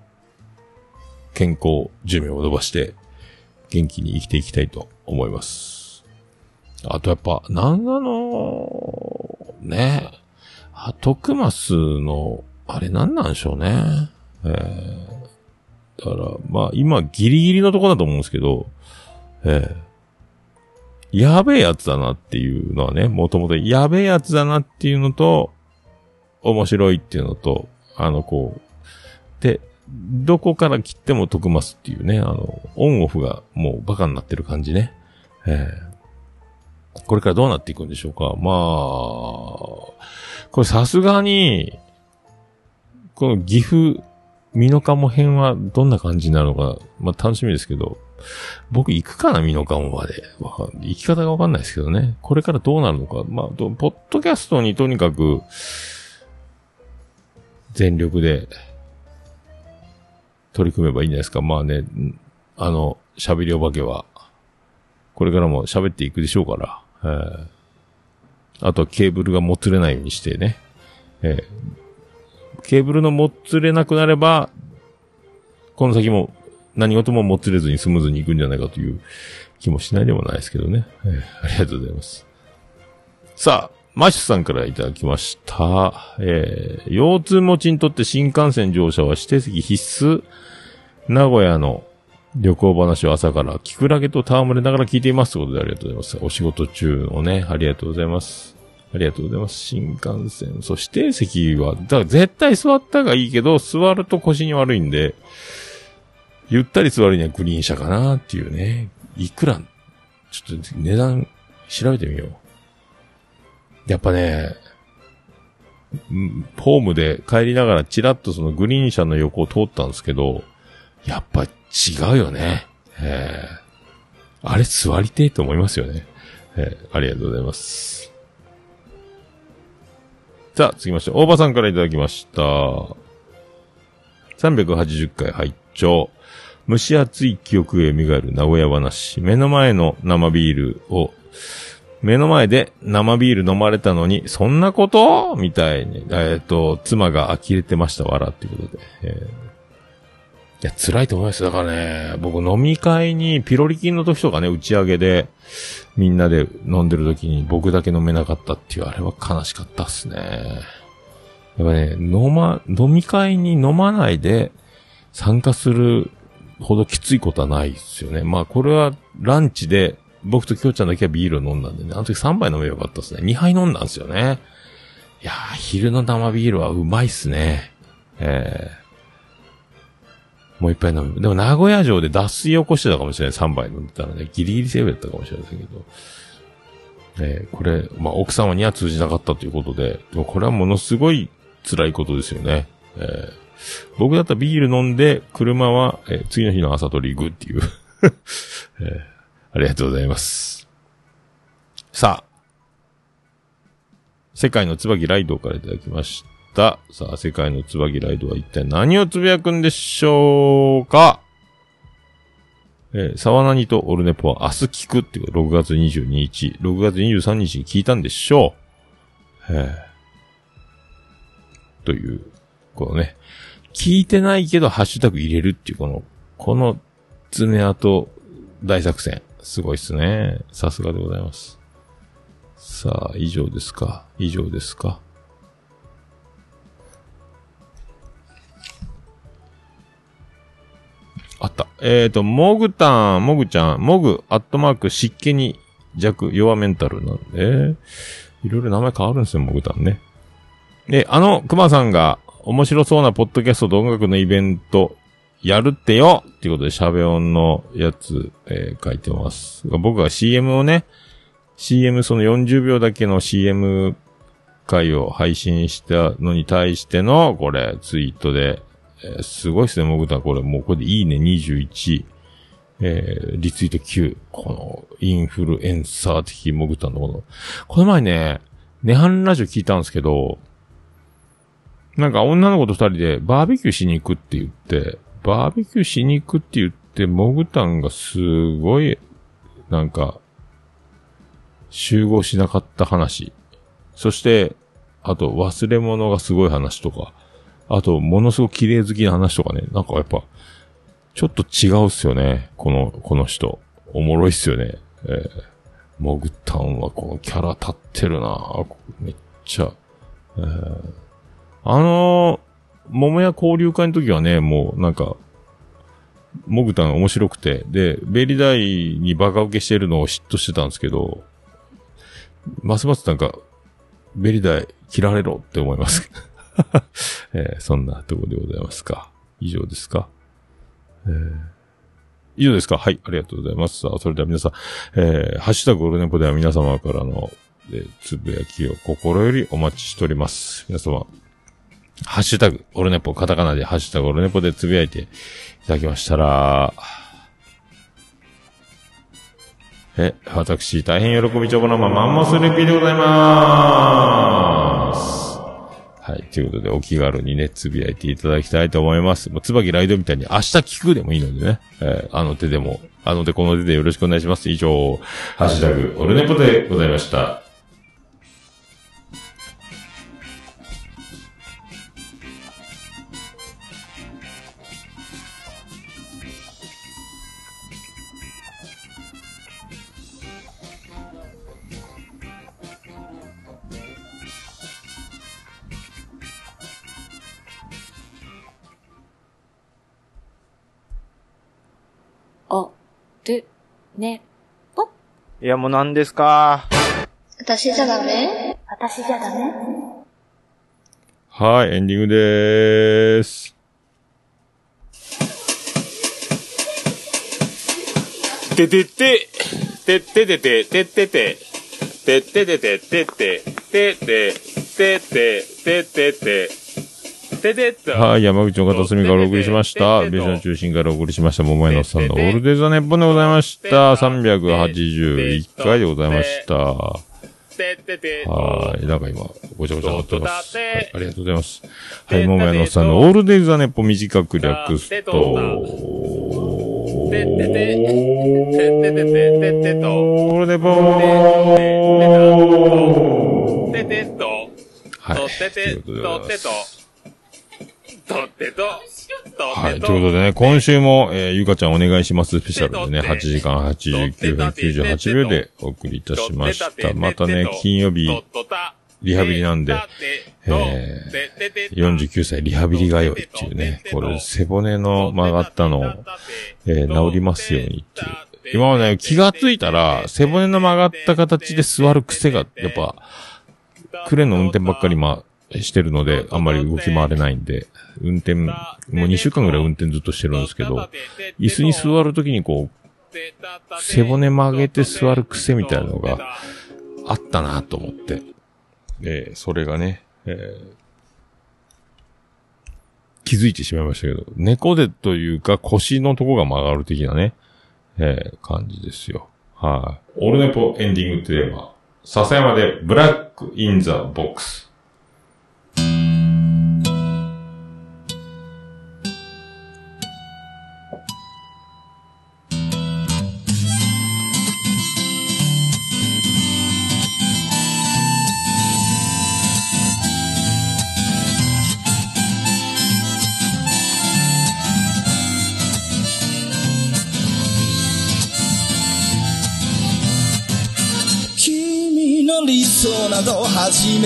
健康寿命を伸ばして、元気に生きていきたいと思います。あとやっぱ、なんなの、ね、あ、徳マスの、あれなんなんでしょうね。えー、だから、まあ今ギリギリのとこだと思うんですけど、えー、やべえやつだなっていうのはね、もともとやべえやつだなっていうのと、面白いっていうのと、あの、こう、で、どこから切っても徳ますっていうね、あの、オンオフがもうバカになってる感じね。ええこれからどうなっていくんでしょうか。まあ、これさすがに、この岐阜、美濃加茂編はどんな感じになるのか、まあ楽しみですけど、僕行くかな、美濃加茂まで。行き方がわかんないですけどね。これからどうなるのか。まあ、ポッドキャストにとにかく、全力で、取り組めばいいんじゃないですか。まあね、あの、喋りお化けは、これからも喋っていくでしょうから、えーあとはケーブルがもつれないようにしてね、えーケーブルのもつれなくなれば、この先も何事ももつれずにスムーズにいくんじゃないかという気もしないでもないですけどね。えーありがとうございます。さあ、マッシュさんからいただきました。えー、腰痛持ちにとって新幹線乗車は指定席必須。名古屋の旅行話を朝から、キクラゲと戯れながら聞いています。ということでありがとうございます。お仕事中のね、ありがとうございます。ありがとうございます。新幹線。そう、指定席は、だから絶対座ったがいいけど、座ると腰に悪いんで、ゆったり座るにはグリーン車かなっていうね。いくら、ちょっと値段調べてみよう。やっぱね、うんホームで帰りながらチラッとそのグリーン車の横を通ったんですけど、やっぱ違うよね。ええあれ座りてえと思いますよね。ええありがとうございます。さあ、続きまして、大場さんからいただきました。380回拝聴蒸し暑い記憶へ蘇る名古屋話。目の前の生ビールを目の前で生ビール飲まれたのに、そんなこと？みたいに、えっ、と、妻が呆れてました、わらってことで。えーいや、辛いと思います。だからね、僕飲み会にピロリ菌の時とかね、打ち上げで、みんなで飲んでる時に僕だけ飲めなかったっていう、あれは悲しかったっすね。やっぱね、飲ま、飲み会に飲まないで参加するほどきついことはないですよね。まあ、これはランチで、僕ときょうちゃんだけはビールを飲んだんでね。あの時3杯飲めばよかったですね。2杯飲んだんですよね。いやー、昼の生ビールはうまいっすね。えー、もう一杯飲む。でも名古屋城で脱水起こしてたかもしれない。3杯飲んでたらね。ギリギリセーフだったかもしれませんけど。えー、これ、まあ、奥様には通じなかったということで、でもこれはものすごい辛いことですよね。えー、僕だったらビール飲んで、車は、えー次の日の朝取り行くっていう、えーありがとうございます。さあ、世界の椿ライドからいただきました。さあ、世界の椿ライドは一体何をつぶやくんでしょうか？えー、沢何とオルネポは明日聞くっていうか、6月22日、6月23日に聞いたんでしょう。え、という、このね、聞いてないけどハッシュタグ入れるっていうこの、この爪痕大作戦。すごいっすね。さすがでございます。さあ、以上ですか以上ですかあった。えっ、ー、と、モグタン、モグちゃん、モグ、アットマーク、湿気に弱、弱メンタルなんで、いろいろ名前変わるんですよ、モグタンね。で、あの、熊さんが、面白そうなポッドキャストと音楽のイベント、やるってよっていうことで、シャベオンのやつ、えー書いてます。僕が CM をね、CM その40秒だけの CM 回を配信したのに対しての、これ、ツイートで、えーすごいっすね、もぐた。これ、もうこれでいいね21、えーリツイート9。この、インフルエンサー的もぐたのこの、この前ね、ネハンラジオ聞いたんですけど、なんか女の子と二人でバーベキューしに行くって言って、バーベキューしに行くって言って、モグタンがすごい、なんか、集合しなかった話。そして、あと忘れ物がすごい話とか、あとものすごく綺麗好きな話とかね、なんかやっぱ、ちょっと違うっすよね。この、この人。おもろいっすよね。えー、モグタンはこのキャラ立ってるなめっちゃ。えーあのー、桃屋交流会の時はね、もうなんか、モグタン面白くて、で、ベリダイにバカ受けしてるのを嫉妬してたんですけど、ますますなんか、ベリダイ切られろって思います。えーそんなところでございますか。以上ですか。えー以上ですか？はい、ありがとうございます。さあ、それでは皆さん、えー、ハッシュタグオルネポでは皆様からの、えーつぶやきを心よりお待ちしております。皆様、ハッシュタグ、オルネポ、カタカナでハッシュタグ、オルネポでつぶやいていただきましたら、え、私、大変喜びちょこのまマンモスレピーでございまーす。はい。ということで、お気軽にね、つぶやいていただきたいと思います。もう、つばきライドみたいに明日聞くでもいいのでね。えーあの手でも、あの手この手でよろしくお願いします。以上、ハッシュタグ、オルネポでございました。ね、ぽいや、もう何ですか？私じゃダメ？私じゃダメ？はい、エンディングでーす。ててて、ててて。て、ててて、てて。てて、てて、て。て、てて、ててて、ててて、はい、山口の片隅からお送りしました。ベースの中心からお送りしました、桃屋のさんのオールデイザネッポンでございました。381回でございました。はい。なんか今、ごちゃごちゃなってます。はい、ありがとうございます。はい、桃屋のさんのオールデイザネッポ短く略すと、オールデポはい。ということ。でございます。はい。ということでね、今週も、えーゆかちゃんお願いします。スペシャルでね、8時間89分98秒でお送りいたしました。またね、金曜日、リハビリなんで、えー、49歳リハビリがよいっていうね、これ背骨の曲がったのを、えー、治りますようにっていう。今はね、気がついたら、背骨の曲がった形で座る癖が、やっぱ、クレーンの運転ばっかりまあ、してるので、あんまり動き回れないんで、運転、もう2週間ぐらい運転ずっとしてるんですけど、椅子に座るときにこう、背骨曲げて座る癖みたいなのがあったなと思って。えーそれがね、えー気づいてしまいましたけど、猫背というか腰のとこが曲がる的なね、えー感じですよ。はい、オルネポエンディングテーマ、笹山で Black in the Box。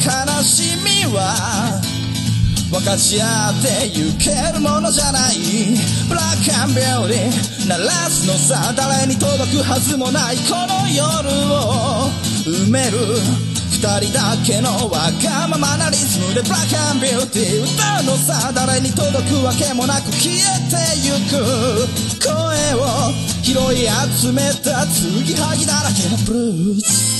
悲しみは分かち合ってゆけるものじゃない。ブラックアンビューティー鳴らすのさ誰に届くはずもないこの夜を埋める二人だけのわがままなリズムで。ブラックアンビューティー歌うのさ誰に届くわけもなく消えてゆく。声を拾い集めた継ぎはぎだらけのブルース。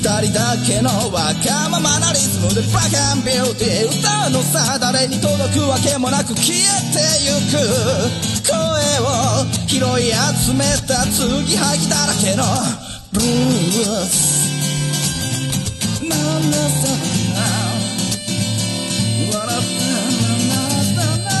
二人だけのわがままなリズムでブラックアンビューティー歌うのさ誰に届くわけもなく消えてゆく声を拾い集めた継ぎはぎだらけのブルース。ななさな笑ったなな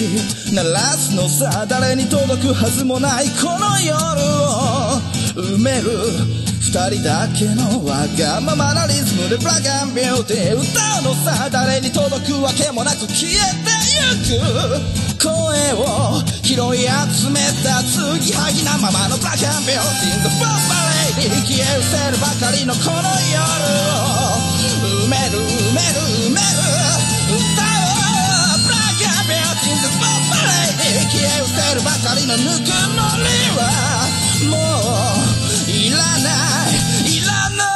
クアンビューティー鳴らすのさ誰に届くはずもないこの夜を埋める。二人だけのわがままなリズムでブラックアンビューティー歌うのさ誰に届くわけもなく消えてゆく。声を拾い集めた継ぎはぎなままのブラックアンビューティー The f o r Ballet 消え失せるばかりのこの夜を。埋める埋める埋める。歌息を捨てるばかりのぬくもりはもういらないいらない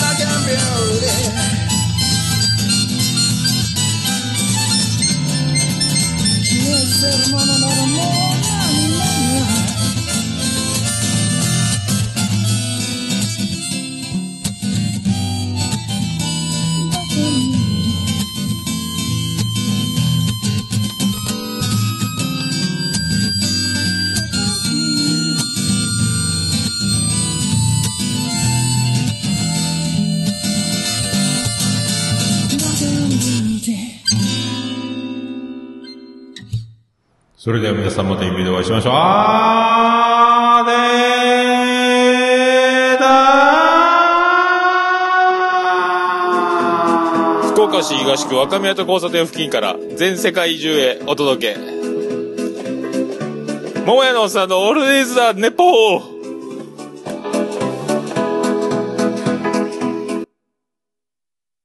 バカンビューティー消え捨てるものならもうそれでは皆さんまた夢でお会いしましょう。あーでーだ福岡市東区若宮と交差点付近から全世界中へお届け。桃屋のおっさんのオールディーズだ、ネポー